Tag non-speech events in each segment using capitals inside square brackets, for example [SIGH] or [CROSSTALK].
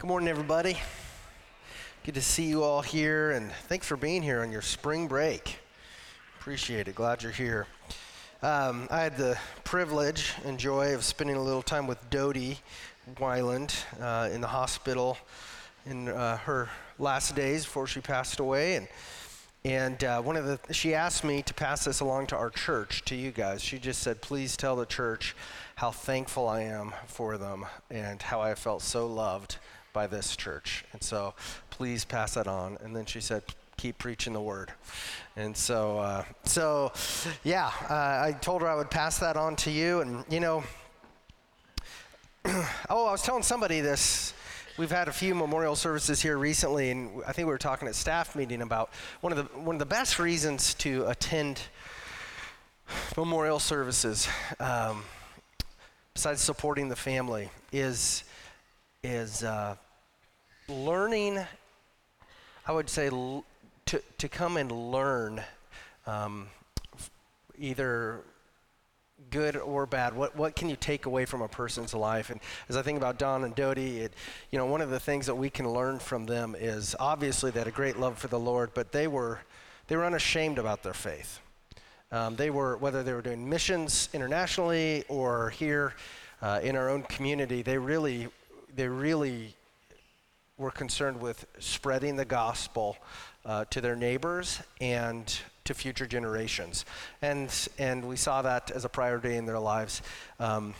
Good morning, everybody. Good to see you all here, and thanks for being here on your spring break. Appreciate it. Glad you're here. Um, I had the privilege and joy of spending a little time with Dodie Weiland uh, in the hospital in uh, her last days before she passed away, and and uh, one of the she asked me to pass this along to our church, to you guys. She just said, "Please tell the church how thankful I am for them and how I felt so loved by this church. And so please pass that on. And then she said, keep preaching the word. And so, uh, so yeah, uh, I told her I would pass that on to you. And, you know, [CLEARS THROAT] oh, I was telling somebody this. We've had a few memorial services here recently, and I think we were talking at staff meeting about one of the one of the best reasons to attend memorial services, um, besides supporting the family, is is uh, learning, I would say, l- to, to come and learn um, either good or bad. What, what can you take away from a person's life? And as i think about don and dodie it, you know one of the things that we can learn from them is obviously they had a great love for the lord but they were they were unashamed about their faith. Um, they were whether they were doing missions internationally or here uh, in our own community they really they really were concerned with spreading the gospel uh, to their neighbors and to future generations. And, and we saw that as a priority in their lives um,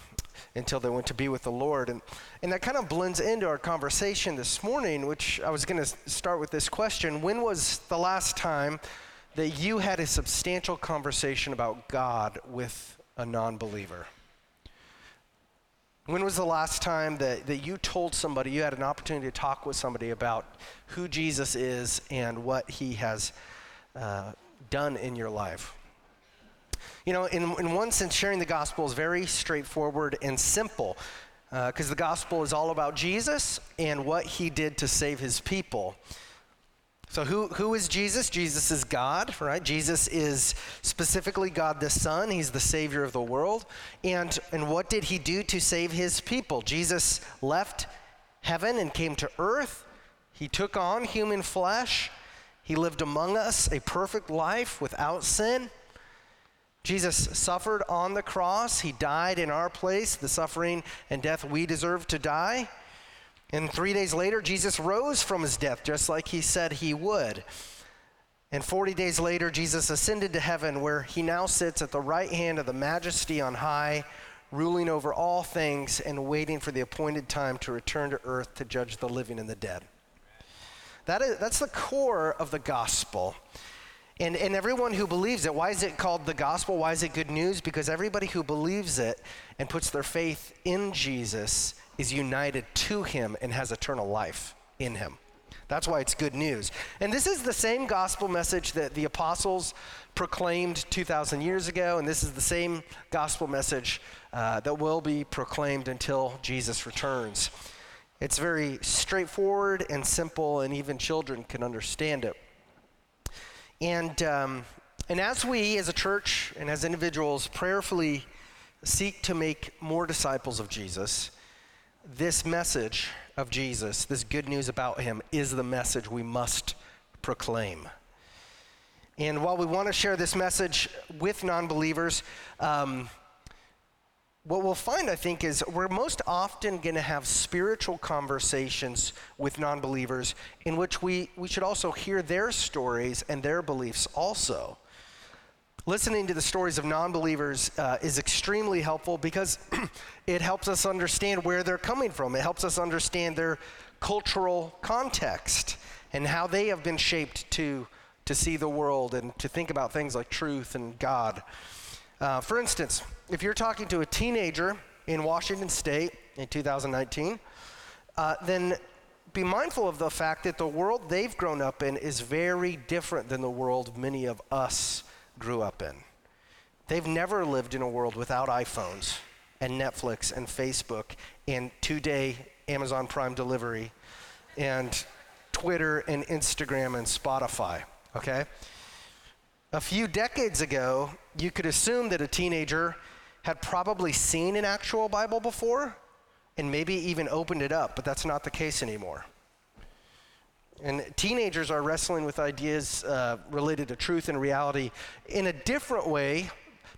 until they went to be with the Lord. And, and that kind of blends into our conversation this morning, which I was going to start with this question When was the last time that you had a substantial conversation about God with a non believer? When was the last time that, that you told somebody, you had an opportunity to talk with somebody about who Jesus is and what he has uh, done in your life? You know, in, in one sense, sharing the gospel is very straightforward and simple because uh, the gospel is all about Jesus and what he did to save his people. So, who, who is Jesus? Jesus is God, right? Jesus is specifically God the Son. He's the Savior of the world. And, and what did he do to save his people? Jesus left heaven and came to earth. He took on human flesh. He lived among us a perfect life without sin. Jesus suffered on the cross. He died in our place, the suffering and death we deserve to die. And three days later, Jesus rose from his death, just like he said he would. And 40 days later, Jesus ascended to heaven, where he now sits at the right hand of the majesty on high, ruling over all things and waiting for the appointed time to return to earth to judge the living and the dead. That is, that's the core of the gospel. And, and everyone who believes it, why is it called the gospel? Why is it good news? Because everybody who believes it and puts their faith in Jesus is united to him and has eternal life in him. That's why it's good news. And this is the same gospel message that the apostles proclaimed 2,000 years ago, and this is the same gospel message uh, that will be proclaimed until Jesus returns. It's very straightforward and simple, and even children can understand it. And, um, and as we, as a church and as individuals, prayerfully seek to make more disciples of Jesus, this message of Jesus, this good news about him, is the message we must proclaim. And while we want to share this message with non believers, um, what we'll find, I think, is we're most often going to have spiritual conversations with non believers in which we, we should also hear their stories and their beliefs also. Listening to the stories of non believers uh, is extremely helpful because [CLEARS THROAT] it helps us understand where they're coming from. It helps us understand their cultural context and how they have been shaped to, to see the world and to think about things like truth and God. Uh, for instance, if you're talking to a teenager in Washington State in 2019, uh, then be mindful of the fact that the world they've grown up in is very different than the world many of us grew up in. They've never lived in a world without iPhones and Netflix and Facebook and two day Amazon Prime delivery and Twitter and Instagram and Spotify, okay? A few decades ago, you could assume that a teenager had probably seen an actual Bible before and maybe even opened it up, but that's not the case anymore. And teenagers are wrestling with ideas uh, related to truth and reality in a different way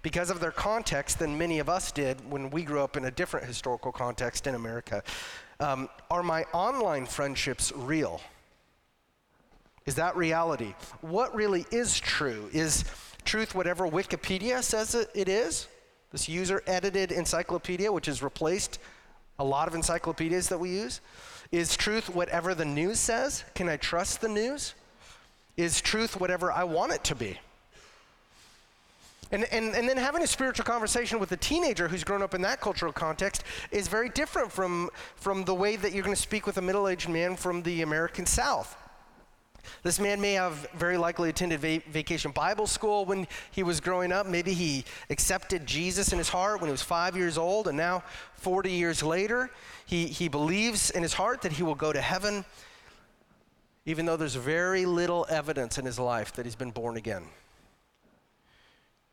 because of their context than many of us did when we grew up in a different historical context in America. Um, are my online friendships real? Is that reality? What really is true? Is truth whatever Wikipedia says it is? This user edited encyclopedia, which has replaced a lot of encyclopedias that we use? Is truth whatever the news says? Can I trust the news? Is truth whatever I want it to be? And, and, and then having a spiritual conversation with a teenager who's grown up in that cultural context is very different from, from the way that you're going to speak with a middle aged man from the American South. This man may have very likely attended va- vacation Bible school when he was growing up. Maybe he accepted Jesus in his heart when he was five years old, and now, 40 years later, he, he believes in his heart that he will go to heaven, even though there's very little evidence in his life that he's been born again.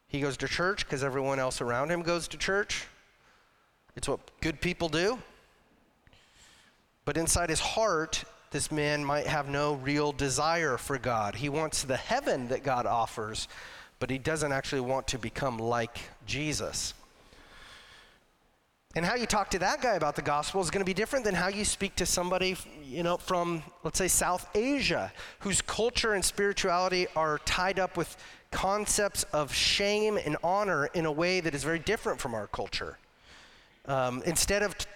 He goes to church because everyone else around him goes to church. It's what good people do. But inside his heart, this man might have no real desire for God. He wants the heaven that God offers, but he doesn't actually want to become like Jesus. And how you talk to that guy about the gospel is going to be different than how you speak to somebody, you know, from let's say South Asia, whose culture and spirituality are tied up with concepts of shame and honor in a way that is very different from our culture. Um, instead of t-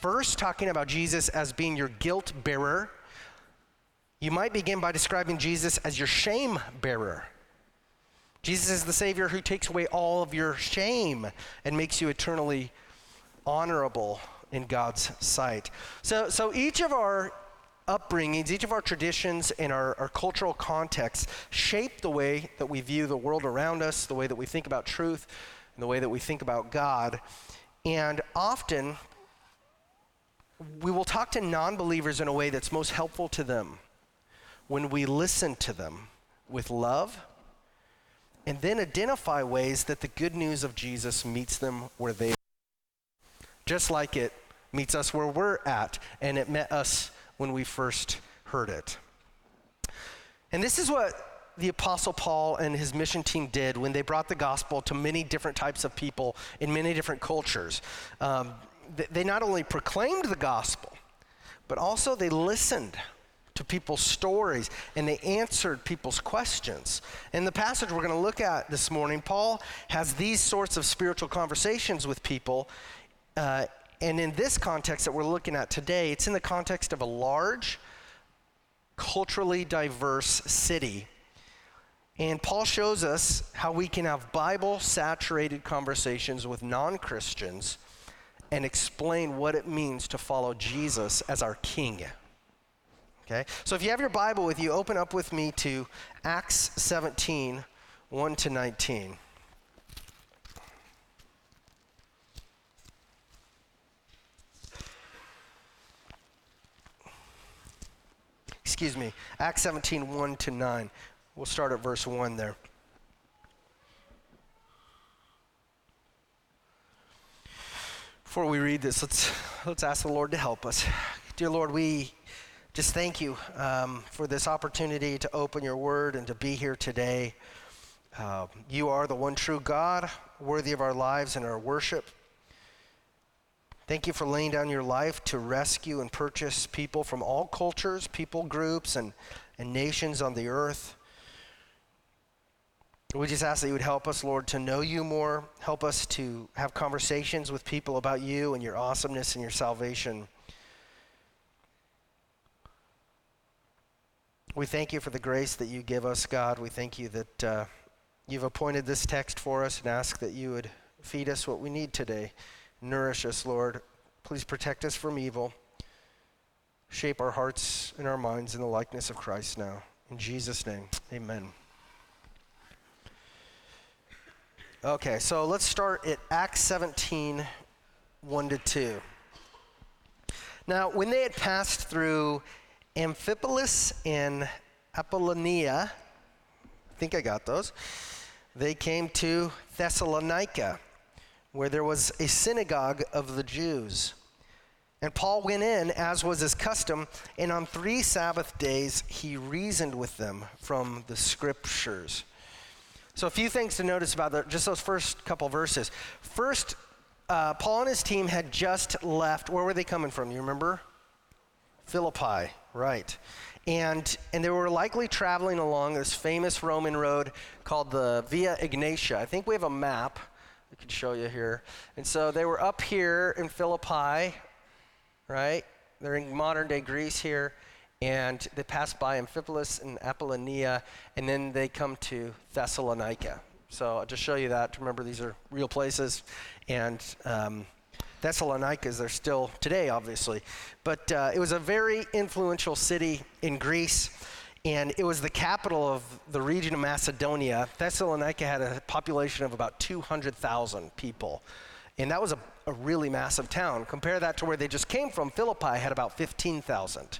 first talking about Jesus as being your guilt bearer, you might begin by describing Jesus as your shame bearer. Jesus is the Savior who takes away all of your shame and makes you eternally honorable in God's sight. So, so each of our upbringings, each of our traditions, and our, our cultural contexts shape the way that we view the world around us, the way that we think about truth, and the way that we think about God. And often, we will talk to non believers in a way that's most helpful to them when we listen to them with love and then identify ways that the good news of Jesus meets them where they are. Just like it meets us where we're at, and it met us when we first heard it. And this is what the Apostle Paul and his mission team did when they brought the gospel to many different types of people in many different cultures. Um, they not only proclaimed the gospel, but also they listened to people's stories and they answered people's questions. In the passage we're going to look at this morning, Paul has these sorts of spiritual conversations with people. Uh, and in this context that we're looking at today, it's in the context of a large, culturally diverse city. And Paul shows us how we can have Bible saturated conversations with non Christians and explain what it means to follow Jesus as our King. Okay? So if you have your Bible with you, open up with me to Acts 17, 1 to 19. Excuse me, Acts 17, 1 to 9. We'll start at verse 1 there. Before we read this, let's, let's ask the Lord to help us. Dear Lord, we just thank you um, for this opportunity to open your word and to be here today. Uh, you are the one true God, worthy of our lives and our worship. Thank you for laying down your life to rescue and purchase people from all cultures, people groups, and, and nations on the earth. We just ask that you would help us, Lord, to know you more. Help us to have conversations with people about you and your awesomeness and your salvation. We thank you for the grace that you give us, God. We thank you that uh, you've appointed this text for us and ask that you would feed us what we need today. Nourish us, Lord. Please protect us from evil. Shape our hearts and our minds in the likeness of Christ now. In Jesus' name, amen. Okay, so let's start at Acts 17, 1 to 2. Now, when they had passed through Amphipolis and Apollonia, I think I got those, they came to Thessalonica, where there was a synagogue of the Jews. And Paul went in, as was his custom, and on three Sabbath days he reasoned with them from the scriptures. So, a few things to notice about the, just those first couple verses. First, uh, Paul and his team had just left. Where were they coming from? You remember? Philippi, right. And, and they were likely traveling along this famous Roman road called the Via Egnatia. I think we have a map I can show you here. And so they were up here in Philippi, right? They're in modern day Greece here. And they pass by Amphipolis and Apollonia, and then they come to Thessalonica. So I'll just show you that. to Remember, these are real places. And um, Thessalonica is there still today, obviously. But uh, it was a very influential city in Greece, and it was the capital of the region of Macedonia. Thessalonica had a population of about 200,000 people. And that was a, a really massive town. Compare that to where they just came from. Philippi had about 15,000.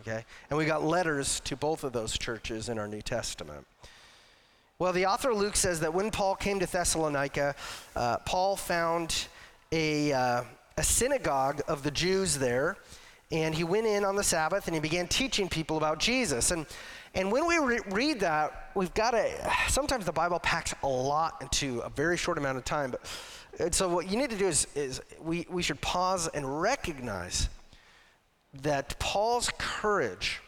Okay? And we got letters to both of those churches in our New Testament. Well, the author Luke says that when Paul came to Thessalonica, uh, Paul found a, uh, a synagogue of the Jews there, and he went in on the Sabbath and he began teaching people about Jesus. And, and when we re- read that, we've got to, sometimes the Bible packs a lot into a very short amount of time. But, and so what you need to do is, is we, we should pause and recognize that Paul's courage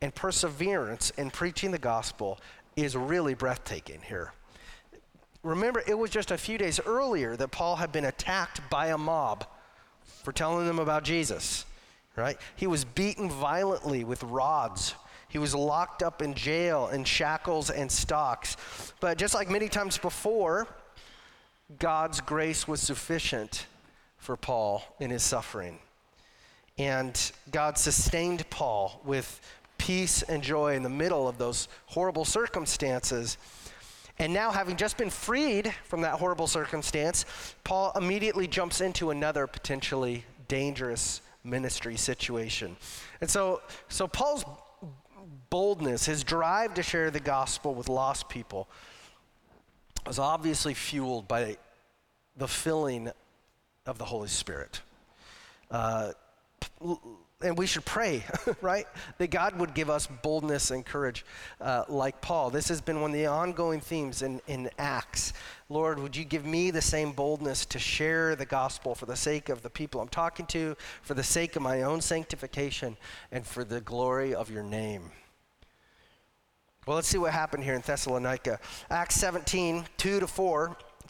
and perseverance in preaching the gospel is really breathtaking here. Remember, it was just a few days earlier that Paul had been attacked by a mob for telling them about Jesus, right? He was beaten violently with rods. He was locked up in jail in shackles and stocks. But just like many times before, God's grace was sufficient for Paul in his suffering. And God sustained Paul with peace and joy in the middle of those horrible circumstances. And now, having just been freed from that horrible circumstance, Paul immediately jumps into another potentially dangerous ministry situation. And so, so Paul's boldness, his drive to share the gospel with lost people, was obviously fueled by the filling of the Holy Spirit. Uh, and we should pray, [LAUGHS] right? That God would give us boldness and courage uh, like Paul. This has been one of the ongoing themes in, in Acts. Lord, would you give me the same boldness to share the gospel for the sake of the people I'm talking to, for the sake of my own sanctification, and for the glory of your name? Well, let's see what happened here in Thessalonica. Acts 17, 2 to 4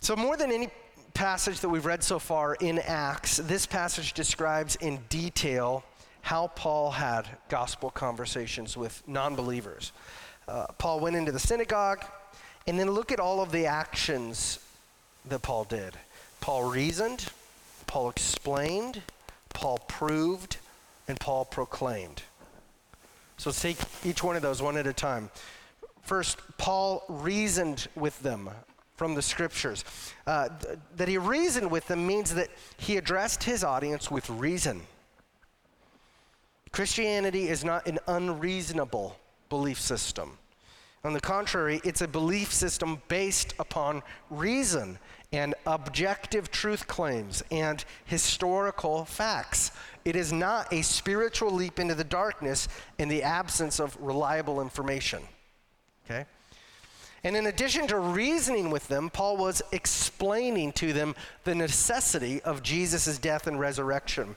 So, more than any passage that we've read so far in Acts, this passage describes in detail how Paul had gospel conversations with non believers. Uh, Paul went into the synagogue, and then look at all of the actions that Paul did. Paul reasoned, Paul explained, Paul proved, and Paul proclaimed. So let's take each one of those one at a time. First, Paul reasoned with them from the scriptures. Uh, th- that he reasoned with them means that he addressed his audience with reason. Christianity is not an unreasonable belief system. On the contrary, it's a belief system based upon reason and objective truth claims and historical facts. It is not a spiritual leap into the darkness in the absence of reliable information. Okay? And in addition to reasoning with them, Paul was explaining to them the necessity of Jesus' death and resurrection.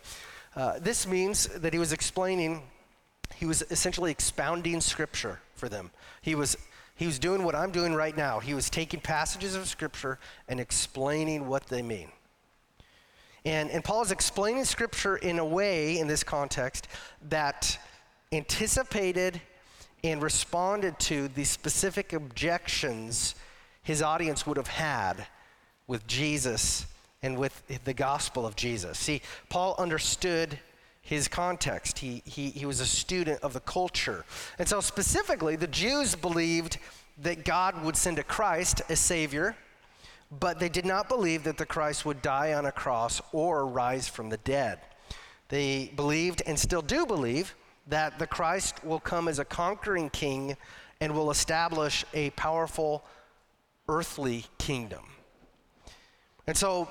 Uh, this means that he was explaining, he was essentially expounding scripture for them. He was, he was doing what I'm doing right now. He was taking passages of scripture and explaining what they mean. And, and Paul is explaining scripture in a way, in this context, that anticipated and responded to the specific objections his audience would have had with Jesus and with the gospel of Jesus. See, Paul understood his context. He, he, he was a student of the culture. And so, specifically, the Jews believed that God would send a Christ, a Savior, but they did not believe that the Christ would die on a cross or rise from the dead. They believed and still do believe that the Christ will come as a conquering king and will establish a powerful earthly kingdom. And so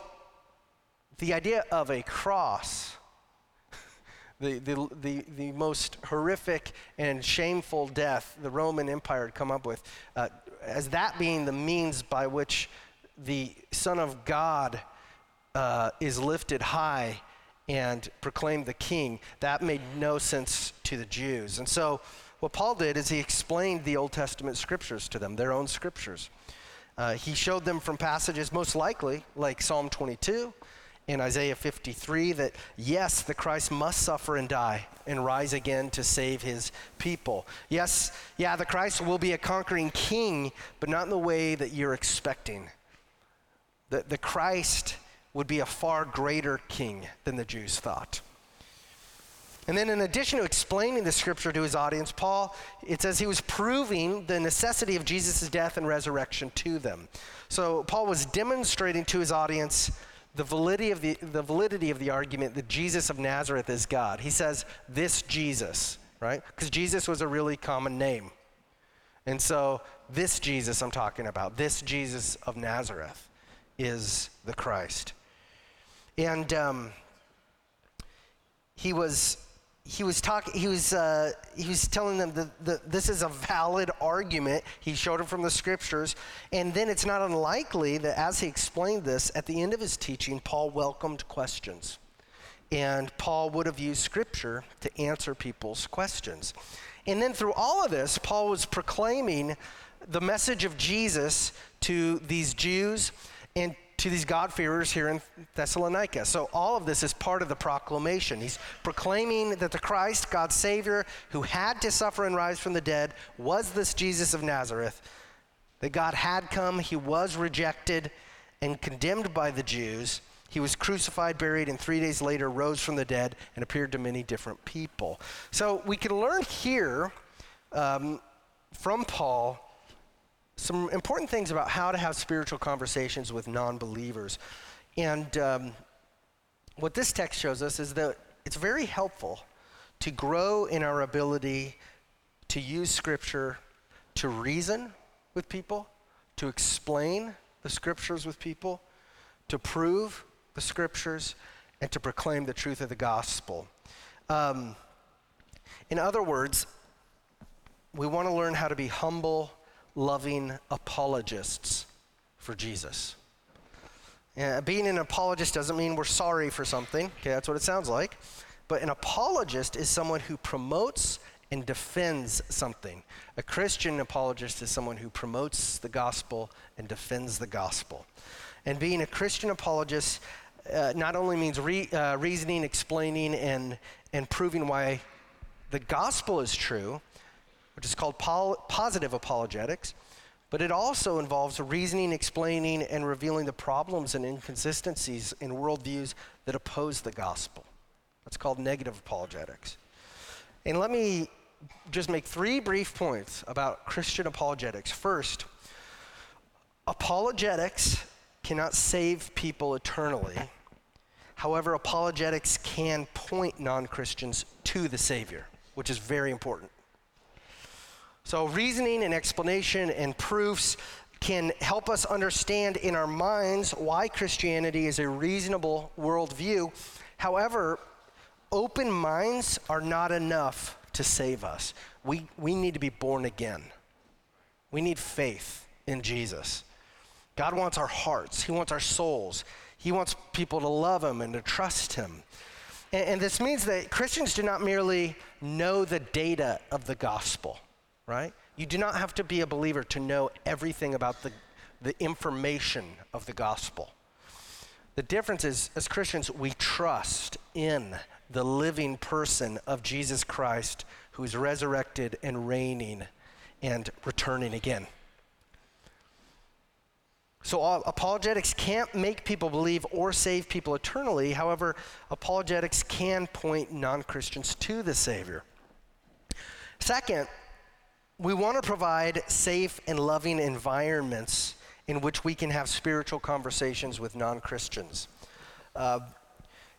the idea of a cross, [LAUGHS] the, the, the, the most horrific and shameful death the Roman Empire had come up with, uh, as that being the means by which the Son of God uh, is lifted high and proclaimed the king, that made no sense to the Jews. And so, what Paul did is he explained the Old Testament scriptures to them, their own scriptures. Uh, he showed them from passages most likely, like Psalm 22 and Isaiah 53, that yes, the Christ must suffer and die and rise again to save his people. Yes, yeah, the Christ will be a conquering king, but not in the way that you're expecting. The, the Christ would be a far greater king than the Jews thought. And then, in addition to explaining the scripture to his audience, Paul, it says he was proving the necessity of Jesus' death and resurrection to them. So, Paul was demonstrating to his audience the validity of the, the validity of the argument that Jesus of Nazareth is God. He says, This Jesus, right? Because Jesus was a really common name. And so, this Jesus I'm talking about, this Jesus of Nazareth, is the Christ. And um, he was he was talking he was uh, he was telling them that, that this is a valid argument. He showed it from the scriptures. And then it's not unlikely that as he explained this at the end of his teaching paul welcomed questions. And paul would have used scripture to answer people's questions. And then through all of this paul was proclaiming the message of jesus to these jews. And to these God-fearers here in Thessalonica. So all of this is part of the proclamation. He's proclaiming that the Christ, God's Savior, who had to suffer and rise from the dead, was this Jesus of Nazareth. That God had come, he was rejected and condemned by the Jews. He was crucified, buried, and three days later rose from the dead and appeared to many different people. So we can learn here um, from Paul some important things about how to have spiritual conversations with non believers. And um, what this text shows us is that it's very helpful to grow in our ability to use Scripture to reason with people, to explain the Scriptures with people, to prove the Scriptures, and to proclaim the truth of the gospel. Um, in other words, we want to learn how to be humble loving apologists for Jesus. Yeah, being an apologist doesn't mean we're sorry for something. Okay, that's what it sounds like. But an apologist is someone who promotes and defends something. A Christian apologist is someone who promotes the gospel and defends the gospel. And being a Christian apologist uh, not only means re, uh, reasoning, explaining, and, and proving why the gospel is true, which is called pol- positive apologetics, but it also involves reasoning, explaining, and revealing the problems and inconsistencies in worldviews that oppose the gospel. That's called negative apologetics. And let me just make three brief points about Christian apologetics. First, apologetics cannot save people eternally. However, apologetics can point non Christians to the Savior, which is very important. So, reasoning and explanation and proofs can help us understand in our minds why Christianity is a reasonable worldview. However, open minds are not enough to save us. We, we need to be born again. We need faith in Jesus. God wants our hearts, He wants our souls, He wants people to love Him and to trust Him. And, and this means that Christians do not merely know the data of the gospel right? You do not have to be a believer to know everything about the, the information of the gospel. The difference is, as Christians, we trust in the living person of Jesus Christ who is resurrected and reigning and returning again. So, apologetics can't make people believe or save people eternally. However, apologetics can point non Christians to the Savior. Second, we want to provide safe and loving environments in which we can have spiritual conversations with non Christians. Uh,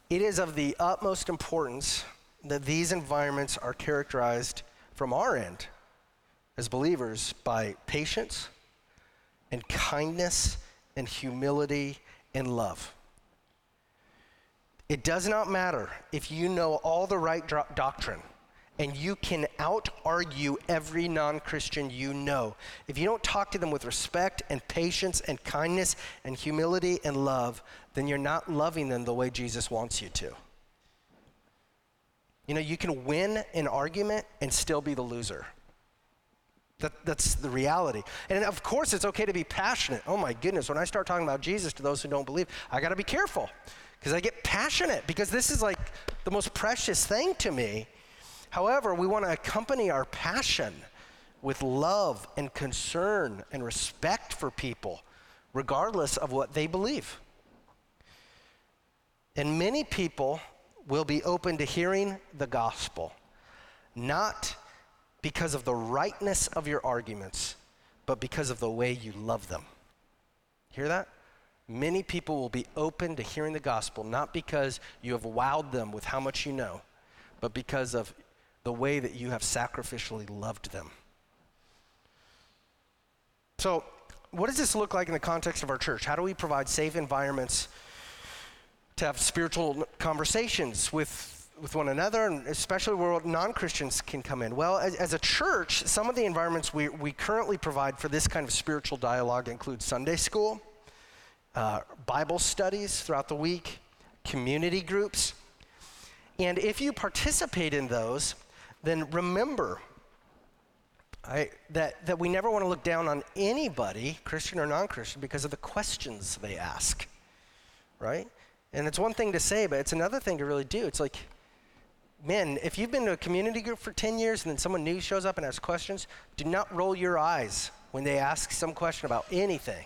it is of the utmost importance that these environments are characterized from our end as believers by patience and kindness and humility and love. It does not matter if you know all the right doctrine and you can out argue every non Christian you know. If you don't talk to them with respect and patience and kindness and humility and love, then you're not loving them the way Jesus wants you to. You know, you can win an argument and still be the loser. That, that's the reality. And of course, it's okay to be passionate. Oh my goodness, when I start talking about Jesus to those who don't believe, I got to be careful because I get passionate because this is like the most precious thing to me. However, we want to accompany our passion with love and concern and respect for people, regardless of what they believe. And many people will be open to hearing the gospel, not because of the rightness of your arguments, but because of the way you love them. Hear that? Many people will be open to hearing the gospel, not because you have wowed them with how much you know, but because of the way that you have sacrificially loved them. So, what does this look like in the context of our church? How do we provide safe environments to have spiritual conversations with with one another, and especially where non Christians can come in? Well, as, as, a church, some of the environments we, we currently provide for this kind of spiritual dialogue include Sunday school, uh, Bible studies throughout the week, community groups. And if you participate in those, then remember I, that, that we never want to look down on anybody, Christian or non Christian, because of the questions they ask, right? And it's one thing to say, but it's another thing to really do. It's like, man, if you've been to a community group for 10 years and then someone new shows up and asks questions, do not roll your eyes when they ask some question about anything.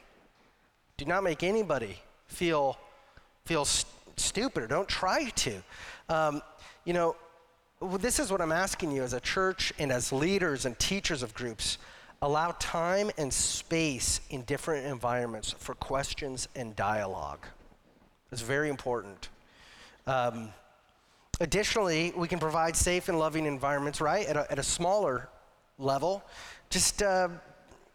Do not make anybody feel, feel st- stupid or don't try to. Um, you know, this is what I'm asking you as a church and as leaders and teachers of groups. Allow time and space in different environments for questions and dialogue. It's very important. Um, Additionally, we can provide safe and loving environments, right, at a, at a smaller level. Just, uh,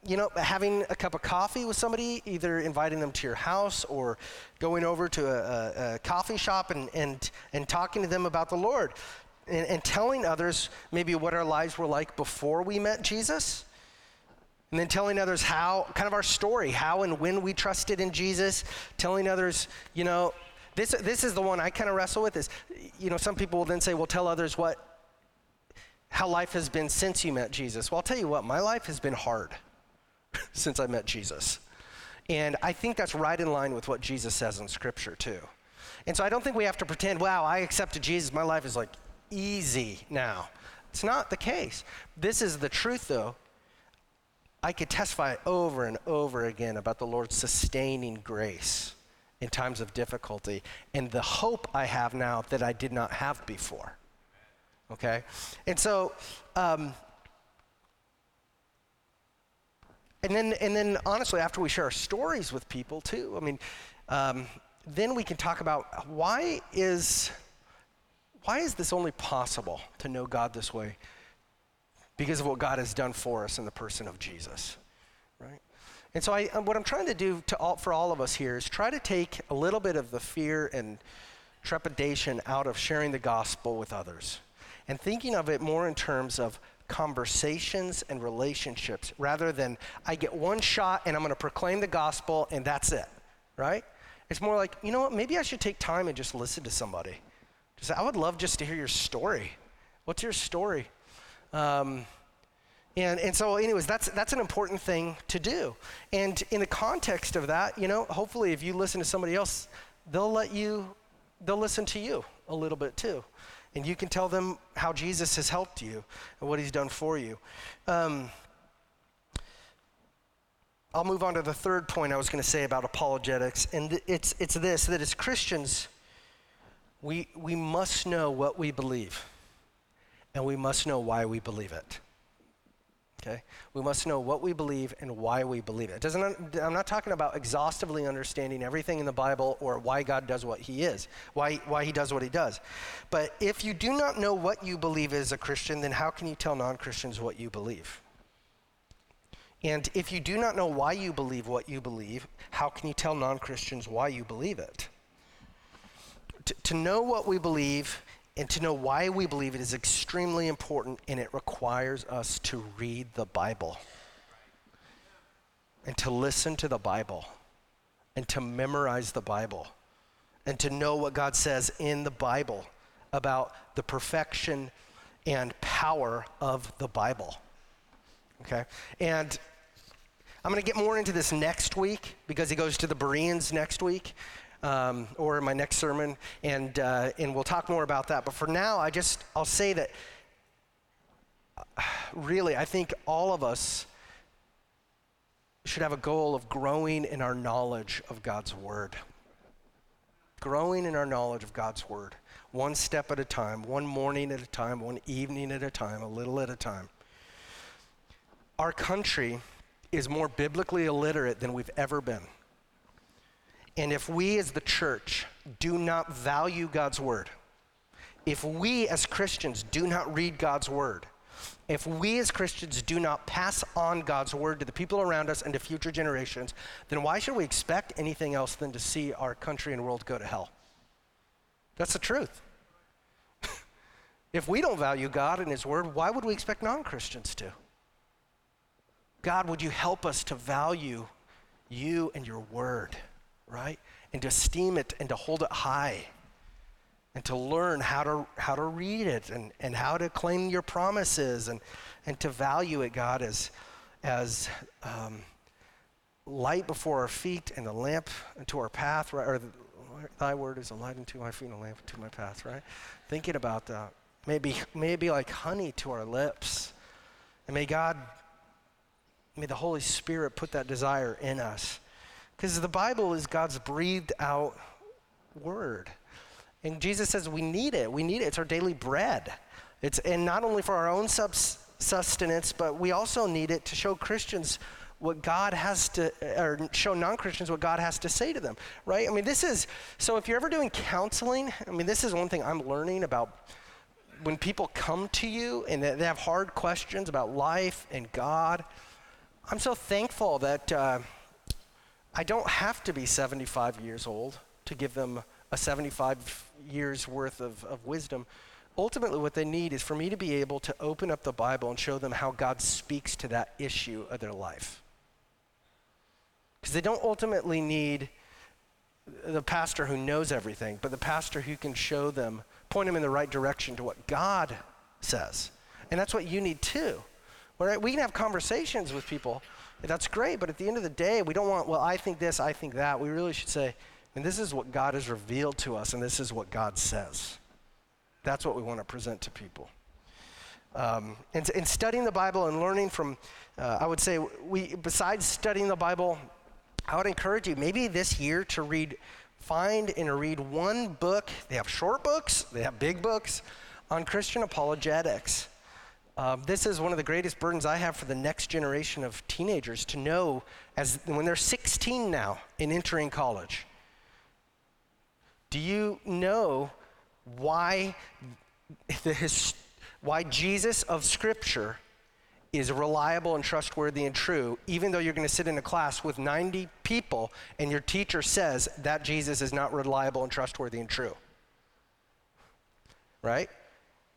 you know, having a cup of coffee with somebody, either inviting them to your house or going over to a, a, a coffee shop and, and, and talking to them about the Lord. And, and telling others maybe what our lives were like before we met Jesus. And then telling others how, kind of our story, how and when we trusted in Jesus. Telling others, you know, this, this is the one I kind of wrestle with is, you know, some people will then say, well, tell others what, how life has been since you met Jesus. Well, I'll tell you what, my life has been hard [LAUGHS] since I met Jesus. And I think that's right in line with what Jesus says in Scripture, too. And so I don't think we have to pretend, wow, I accepted Jesus, my life is like easy now. It's not the case. This is the truth, though. I could testify over and over again about the Lord's sustaining grace in times of difficulty and the hope I have now that I did not have before. Okay? And so, um, and then, and then honestly, after we share our stories with people too, I mean, um, then we can talk about why is, why is this only possible to know God this way? Because of what God has done for us in the person of Jesus, right? And so, I, uh, what I'm trying to do to all, for all of us here is try to take a little bit of the fear and trepidation out of sharing the gospel with others and thinking of it more in terms of conversations and relationships rather than I get one shot and I'm going to proclaim the gospel and that's it, right? It's more like, you know what, maybe I should take time and just listen to somebody. Just, I would love just to hear your story. What's your story? Um, and, and so, anyways, that's, that's an important thing to do. And in the context of that, you know, hopefully if you listen to somebody else, they'll let you, they'll listen to you a little bit too. And you can tell them how Jesus has helped you and what he's done for you. Um, I'll move on to the third point I was going to say about apologetics, and it's, it's this that as Christians, we, we must know what we believe, and we must know why we believe it. Okay? We must know what we believe and why we believe it. Doesn't, I'm not talking about exhaustively understanding everything in the Bible or why God does what he is, why, why he does what he does. But if you do not know what you believe as a Christian, then how can you tell non Christians what you believe? And if you do not know why you believe what you believe, how can you tell non Christians why you believe it? T- to know what we believe and to know why we believe it is extremely important, and it requires us to read the Bible and to listen to the Bible and to memorize the Bible and to know what God says in the Bible about the perfection and power of the Bible. Okay? And I'm going to get more into this next week because he goes to the Bereans next week um, or in my next sermon, and, uh, and we'll talk more about that. But for now, I just, I'll say that really, I think all of us should have a goal of growing in our knowledge of God's Word. Growing in our knowledge of God's Word, one step at a time, one morning at a time, one evening at a time, a little at a time. Our country is more biblically illiterate than we've ever been. And if we as the church do not value God's word, if we as Christians do not read God's word, if we as Christians do not pass on God's word to the people around us and to future generations, then why should we expect anything else than to see our country and world go to hell? That's the truth. [LAUGHS] if we don't value God and His word, why would we expect non Christians to? God, would you help us to value you and your word? Right? And to esteem it and to hold it high and to learn how to, how to read it and, and how to claim your promises and, and to value it, God, as, as um, light before our feet and a lamp into our path, right? Or thy word is a light unto my feet and a lamp into my path, right? Thinking about that. Maybe, maybe like honey to our lips. And may God, may the Holy Spirit put that desire in us because the Bible is God's breathed out word. And Jesus says we need it. We need it. It's our daily bread. It's, and not only for our own subs- sustenance, but we also need it to show Christians what God has to, or show non Christians what God has to say to them, right? I mean, this is, so if you're ever doing counseling, I mean, this is one thing I'm learning about when people come to you and they have hard questions about life and God. I'm so thankful that. Uh, I don't have to be 75 years old to give them a 75 years worth of, of wisdom. Ultimately, what they need is for me to be able to open up the Bible and show them how God speaks to that issue of their life. Because they don't ultimately need the pastor who knows everything, but the pastor who can show them, point them in the right direction to what God says. And that's what you need too. Right? We can have conversations with people that's great, but at the end of the day, we don't want, well, I think this, I think that. We really should say, and this is what God has revealed to us, and this is what God says. That's what we want to present to people. Um, and in studying the Bible and learning from, uh, I would say, we besides studying the Bible, I would encourage you maybe this year to read, find and read one book. They have short books, they have big books on Christian apologetics. Um, this is one of the greatest burdens I have for the next generation of teenagers to know as when they're 16 now in entering college. Do you know why the his, why Jesus of Scripture is reliable and trustworthy and true, even though you're going to sit in a class with 90 people and your teacher says that Jesus is not reliable and trustworthy and true? Right?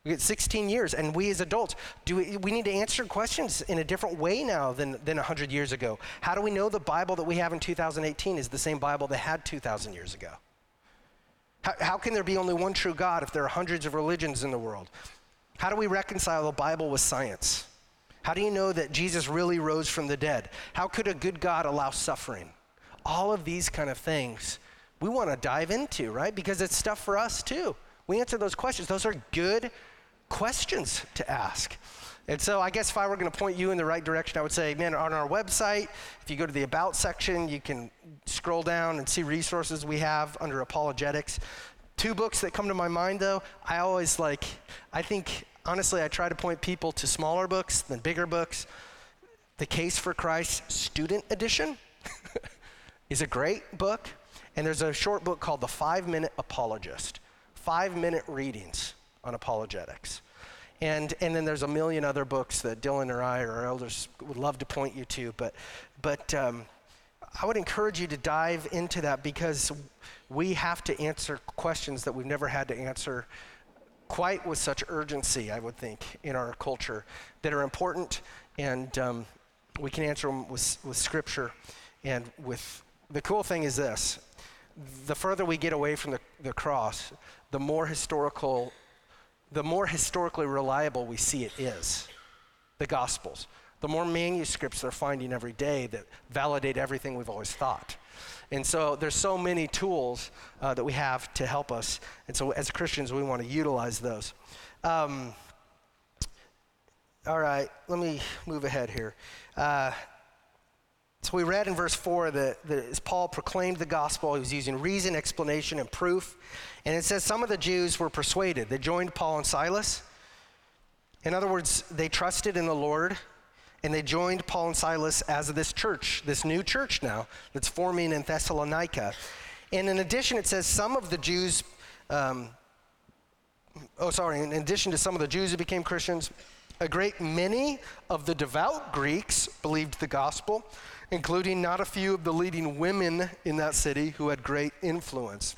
We get 16 years, and we as adults, do we, we need to answer questions in a different way now than, than 100 years ago. How do we know the Bible that we have in 2018 is the same Bible they had 2,000 years ago? How, how can there be only one true God if there are hundreds of religions in the world? How do we reconcile the Bible with science? How do you know that Jesus really rose from the dead? How could a good God allow suffering? All of these kind of things we want to dive into, right? Because it's stuff for us too. We answer those questions. Those are good questions to ask. And so I guess if I were going to point you in the right direction, I would say, man, on our website, if you go to the About section, you can scroll down and see resources we have under apologetics. Two books that come to my mind, though, I always like, I think, honestly, I try to point people to smaller books than bigger books. The Case for Christ Student Edition [LAUGHS] is a great book. And there's a short book called The Five Minute Apologist, five minute readings on apologetics. And, and then there's a million other books that Dylan or I or our elders would love to point you to. But, but um, I would encourage you to dive into that because we have to answer questions that we've never had to answer quite with such urgency, I would think, in our culture that are important. And um, we can answer them with, with scripture and with the cool thing is this the further we get away from the, the cross, the more historical the more historically reliable we see it is, the Gospels. The more manuscripts they're finding every day that validate everything we've always thought. And so there's so many tools uh, that we have to help us. And so as Christians, we want to utilize those. Um, all right, let me move ahead here. Uh, so we read in verse 4 that, that as Paul proclaimed the gospel, he was using reason, explanation, and proof. And it says some of the Jews were persuaded. They joined Paul and Silas. In other words, they trusted in the Lord and they joined Paul and Silas as this church, this new church now that's forming in Thessalonica. And in addition, it says some of the Jews, um, oh, sorry, in addition to some of the Jews who became Christians, a great many of the devout Greeks believed the gospel including not a few of the leading women in that city who had great influence.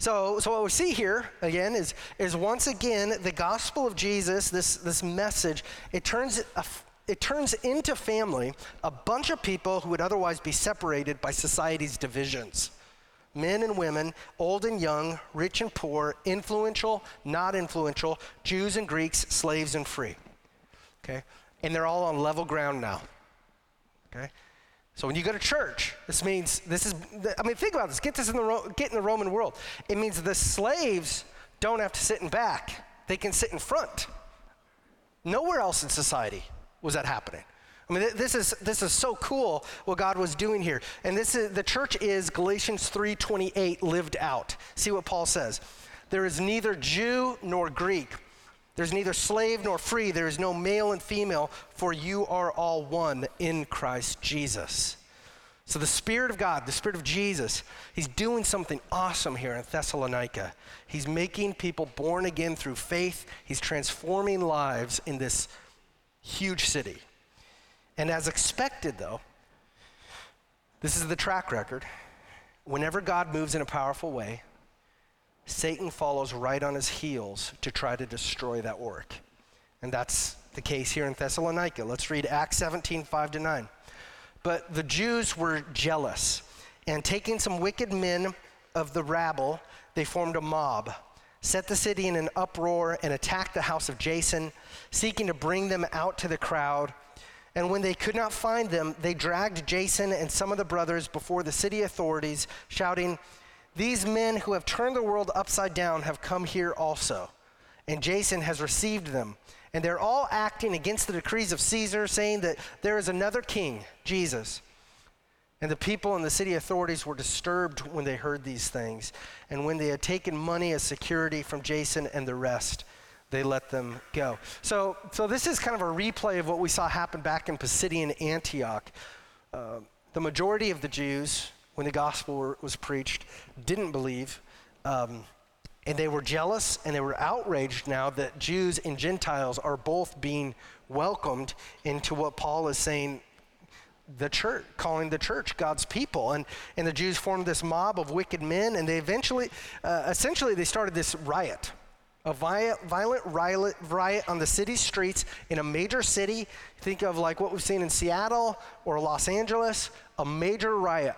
So, so what we see here again is, is once again the gospel of Jesus, this, this message, it turns, it turns into family a bunch of people who would otherwise be separated by society's divisions. Men and women, old and young, rich and poor, influential, not influential, Jews and Greeks, slaves and free. Okay? And they're all on level ground now. Okay? So when you go to church, this means this is I mean think about this. Get this in the get in the Roman world. It means the slaves don't have to sit in back. They can sit in front. Nowhere else in society was that happening. I mean, this is this is so cool what God was doing here. And this is the church is Galatians 3:28 lived out. See what Paul says. There is neither Jew nor Greek. There's neither slave nor free. There is no male and female, for you are all one in Christ Jesus. So, the Spirit of God, the Spirit of Jesus, He's doing something awesome here in Thessalonica. He's making people born again through faith, He's transforming lives in this huge city. And as expected, though, this is the track record. Whenever God moves in a powerful way, Satan follows right on his heels to try to destroy that work. And that's the case here in Thessalonica. Let's read Acts 17, 5 to 9. But the Jews were jealous, and taking some wicked men of the rabble, they formed a mob, set the city in an uproar, and attacked the house of Jason, seeking to bring them out to the crowd. And when they could not find them, they dragged Jason and some of the brothers before the city authorities, shouting, these men who have turned the world upside down have come here also. And Jason has received them. And they're all acting against the decrees of Caesar, saying that there is another king, Jesus. And the people and the city authorities were disturbed when they heard these things. And when they had taken money as security from Jason and the rest, they let them go. So, so this is kind of a replay of what we saw happen back in Pisidian Antioch. Uh, the majority of the Jews when the gospel was preached, didn't believe. Um, and they were jealous and they were outraged now that Jews and Gentiles are both being welcomed into what Paul is saying the church, calling the church God's people. And, and the Jews formed this mob of wicked men, and they eventually, uh, essentially, they started this riot. A violent, riot, riot on the city streets in a major city. Think of like what we've seen in Seattle or Los Angeles, a major riot.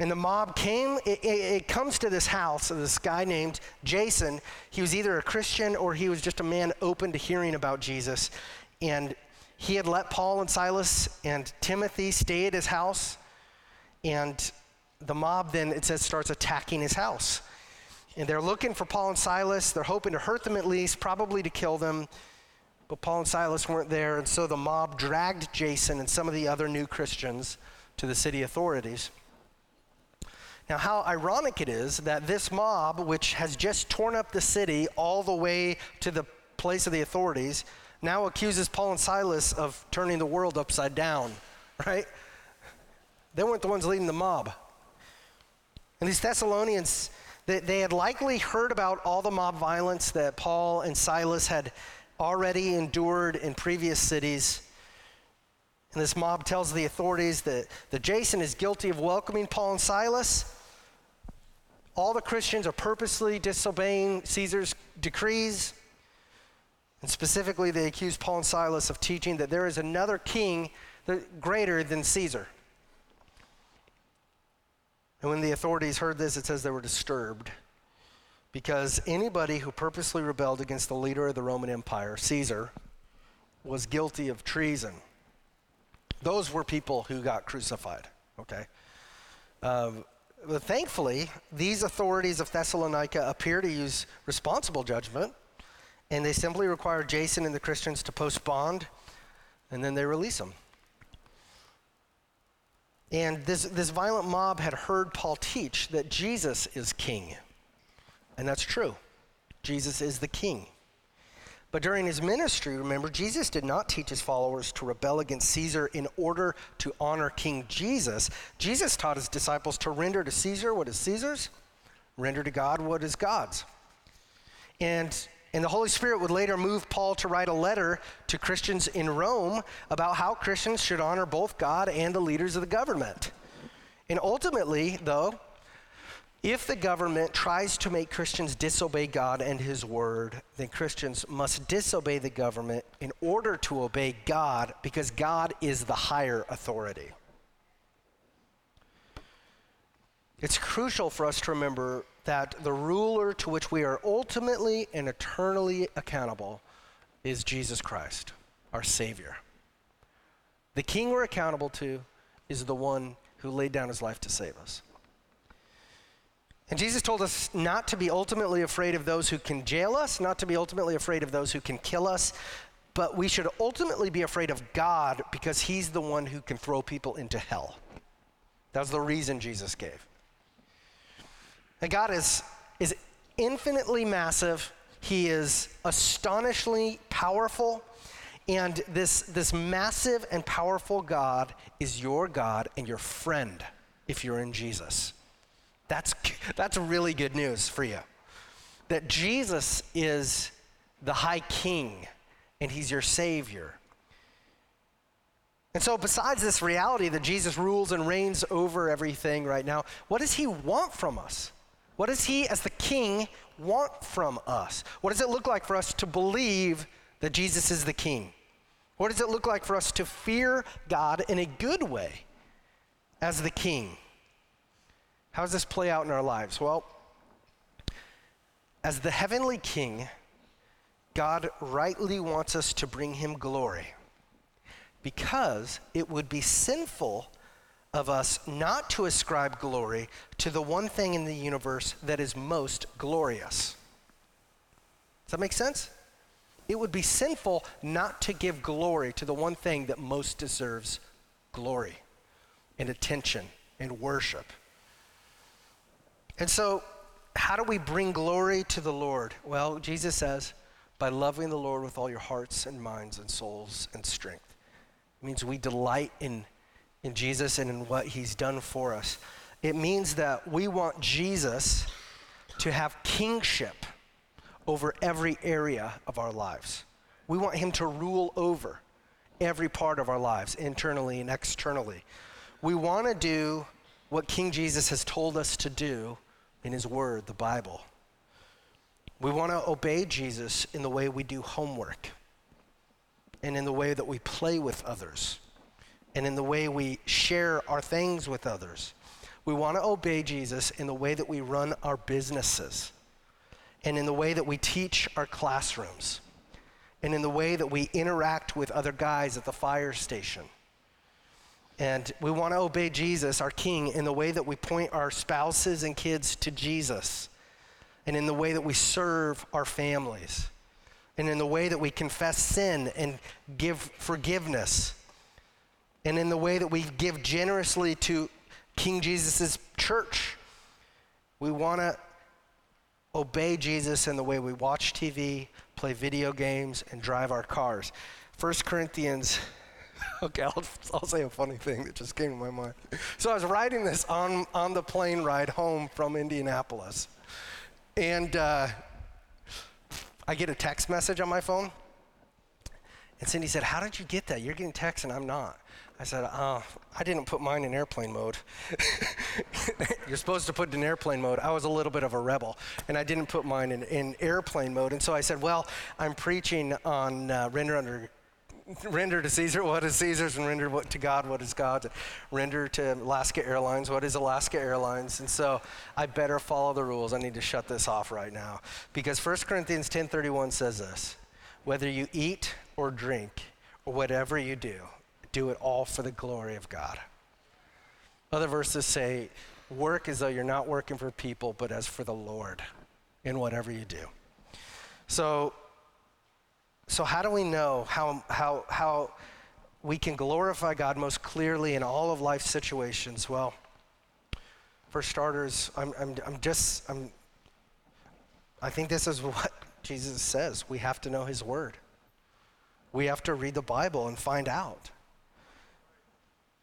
And the mob came, it, it, it, comes to this house of this guy named Jason. He was either a Christian or he was just a man open to hearing about Jesus. And he had let Paul and Silas and Timothy stay at his house. And the mob then, it says, starts attacking his house. And they're looking for Paul and Silas. They're hoping to hurt them at least, probably to kill them. But Paul and Silas weren't there, and so the mob dragged Jason and some of the other new Christians to the city authorities. Now, how ironic it is that this mob, which has just torn up the city all the way to the place of the authorities, now accuses Paul and Silas of turning the world upside down, [LAUGHS] right? They weren't the ones leading the mob. And these Thessalonians, they, they had likely heard about all the mob violence that Paul and Silas had already endured in previous cities. And this mob tells the authorities that, that Jason is guilty of welcoming Paul and Silas. All the Christians are purposely disobeying Caesar's decrees. And specifically, they accuse Paul and Silas of teaching that there is another king greater than Caesar. And when the authorities heard this, it says they were disturbed because anybody who purposely rebelled against the leader of the Roman Empire, Caesar, was guilty of treason. Those were people who got crucified, okay? Um, but thankfully, these authorities of Thessalonica appear to use responsible judgment, and they simply require Jason and the Christians to post bond, and then they release them. And this, this violent mob had heard Paul teach that Jesus is king. And that's true. Jesus is the king. But during his ministry, remember, Jesus did not teach his followers to rebel against Caesar in order to honor King Jesus. Jesus taught his disciples to render to Caesar what is Caesar's, render to God what is God's. And and the Holy Spirit would later move Paul to write a letter to Christians in Rome about how Christians should honor both God and the leaders of the government. And ultimately, though, if the government tries to make Christians disobey God and His word, then Christians must disobey the government in order to obey God because God is the higher authority. It's crucial for us to remember that the ruler to which we are ultimately and eternally accountable is Jesus Christ, our Savior. The king we're accountable to is the one who laid down his life to save us. And Jesus told us not to be ultimately afraid of those who can jail us, not to be ultimately afraid of those who can kill us, but we should ultimately be afraid of God because he's the one who can throw people into hell. That was the reason Jesus gave. And God is, is infinitely massive. He is astonishingly powerful. And this, this massive and powerful God is your God and your friend if you're in Jesus. That's, that's really good news for you. That Jesus is the high king and he's your savior. And so, besides this reality that Jesus rules and reigns over everything right now, what does he want from us? What does he, as the king, want from us? What does it look like for us to believe that Jesus is the king? What does it look like for us to fear God in a good way as the king? How does this play out in our lives? Well, as the heavenly king, God rightly wants us to bring him glory because it would be sinful of us not to ascribe glory to the one thing in the universe that is most glorious. Does that make sense? It would be sinful not to give glory to the one thing that most deserves glory and attention and worship. And so, how do we bring glory to the Lord? Well, Jesus says, by loving the Lord with all your hearts and minds and souls and strength. It means we delight in in Jesus and in what he's done for us. It means that we want Jesus to have kingship over every area of our lives. We want him to rule over every part of our lives, internally and externally. We want to do what King Jesus has told us to do in his word, the Bible. We want to obey Jesus in the way we do homework and in the way that we play with others and in the way we share our things with others. We want to obey Jesus in the way that we run our businesses, and in the way that we teach our classrooms, and in the way that we interact with other guys at the fire station. And we want to obey Jesus, our King, in the way that we point our spouses and kids to Jesus, and in the way that we serve our families, and in the way that we confess sin and give forgiveness, and in the way that we give generously to King Jesus' church. We want to obey Jesus in the way we watch TV, play video games, and drive our cars. 1 Corinthians, [LAUGHS] okay, I'll, I'll say a funny thing that just came to my mind. So I was writing this on, on the plane ride home from Indianapolis. And uh, I get a text message on my phone. And Cindy said, How did you get that? You're getting texts and I'm not. I said, Oh, I didn't put mine in airplane mode. [LAUGHS] You're supposed to put it in airplane mode. I was a little bit of a rebel, and I didn't put mine in, in airplane mode. And so I said, Well, I'm preaching on uh, render under. [LAUGHS] Render to Caesar what is Caesar's, and render what, to God what is God's. Render to Alaska Airlines what is Alaska Airlines. And so I better follow the rules. I need to shut this off right now because 1 Corinthians 10:31 says this: Whether you eat or drink or whatever you do, do it all for the glory of God. Other verses say, work as though you're not working for people, but as for the Lord in whatever you do. So, so how do we know how, how, how we can glorify God most clearly in all of life's situations? Well, for starters, I'm, I'm, I'm just, I'm, I think this is [LAUGHS] what Jesus says. We have to know His Word. We have to read the Bible and find out.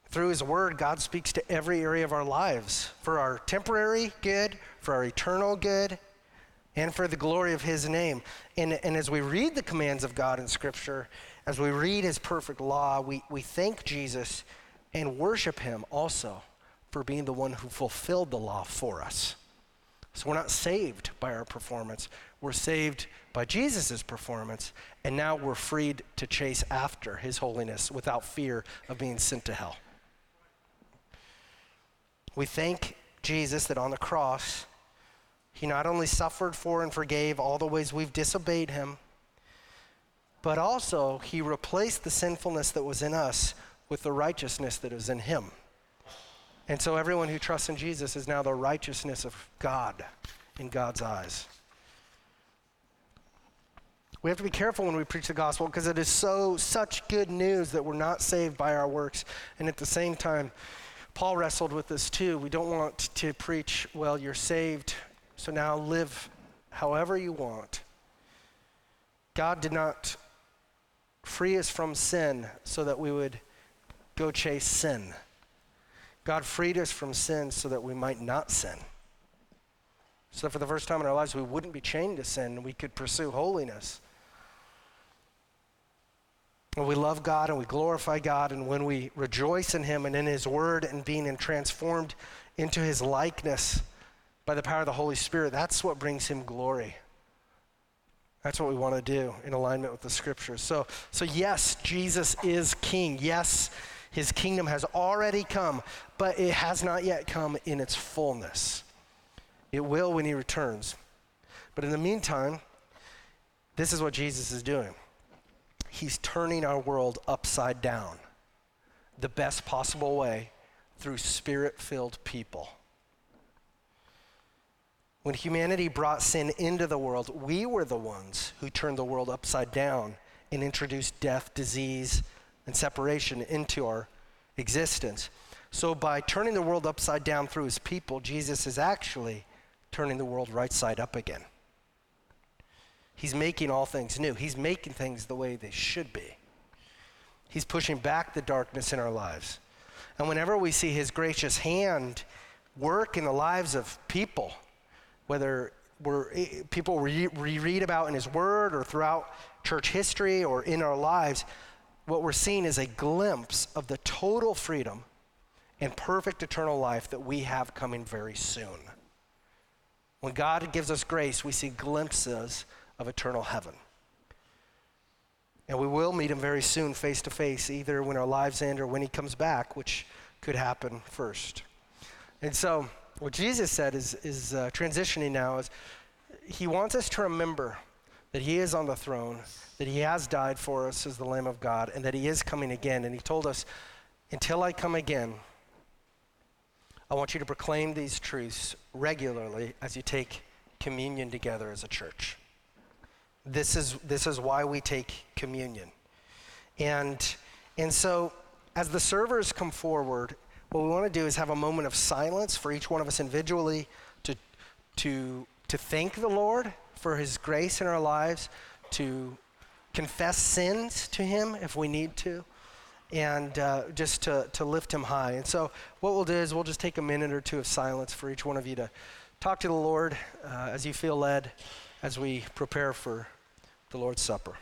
Through His Word, God speaks to every area of our lives for our temporary good, for our eternal good, and for the glory of His name. And, and as we read the commands of God in Scripture, as we read His perfect law, we, we thank Jesus and worship Him also for being the one who fulfilled the law for us. So we're not saved by our performance, we're saved by Jesus' performance, and now we're freed to chase after His holiness without fear of being sent to hell. We thank Jesus that on the cross, he not only suffered for and forgave all the ways we've disobeyed him, but also he replaced the sinfulness that was in us with the righteousness that is in him. And so everyone who trusts in Jesus is now the righteousness of God in God's eyes. We have to be careful when we preach the gospel because it is so such good news that we're not saved by our works and at the same time Paul wrestled with this too. We don't want to preach, well, you're saved, so now live however you want. God did not free us from sin so that we would go chase sin. God freed us from sin so that we might not sin. So that for the first time in our lives, we wouldn't be chained to sin. We could pursue holiness. When we love God and we glorify God, and when we rejoice in Him and in His Word and being transformed into His likeness by the power of the Holy Spirit, that's what brings Him glory. That's what we want to do in alignment with the Scriptures. So, so yes, Jesus is King. Yes, His kingdom has already come, but it has not yet come in its fullness. It will when He returns. But in the meantime, this is what Jesus is doing. He's turning our world upside down the best possible way through spirit filled people. When humanity brought sin into the world, we were the ones who turned the world upside down and introduced death, disease, and separation into our existence. So, by turning the world upside down through his people, Jesus is actually turning the world right side up again. He's making all things new. He's making things the way they should be. He's pushing back the darkness in our lives. And whenever we see his gracious hand work in the lives of people, whether we're, eh, people we read about in his word or throughout church history or in our lives, what we're seeing is a glimpse of the total freedom and perfect eternal life that we have coming very soon. When God gives us grace, we see glimpses of eternal heaven. And we will meet him very soon, face to face, either when our lives end or when he comes back, which could happen first. And so, what Jesus said is, is uh, transitioning now is he wants us to remember that he is on the throne, that he has died for us as the Lamb of God, and that he is coming again. And he told us, until I come again, I want you to proclaim these truths regularly as you take communion together as a church. This is, this is why we take communion. And, and so, as the servers come forward, what we want to do is have a moment of silence for each one of us individually to, to, to thank the Lord for his grace in our lives, to confess sins to him if we need to, and uh, just to, to lift him high. And so, what we'll do is we'll just take a minute or two of silence for each one of you to talk to the Lord uh, as you feel led as we prepare for the Lord's Supper.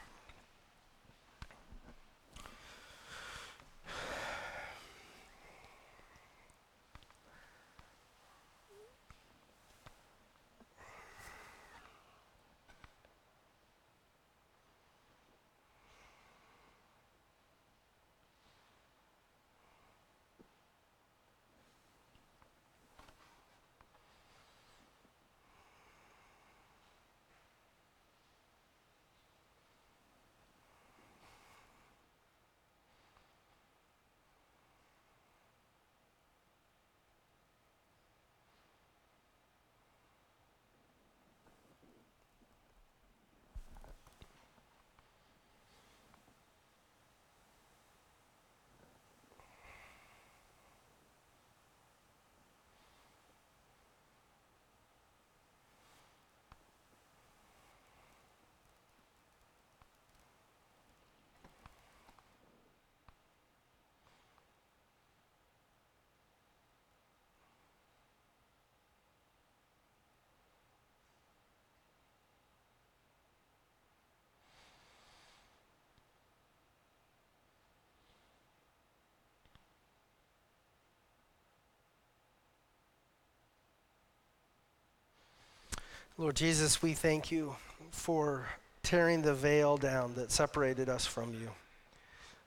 Lord Jesus, we thank you for tearing the veil down that separated us from you.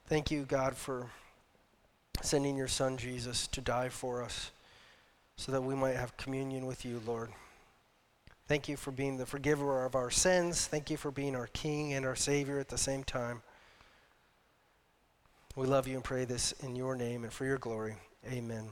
Thank you, God, for sending your son Jesus to die for us so that we might have communion with you, Lord. Thank you for being the forgiver of our sins. Thank you for being our King and our Savior at the same time. We love you and pray this in your name and for your glory. Amen.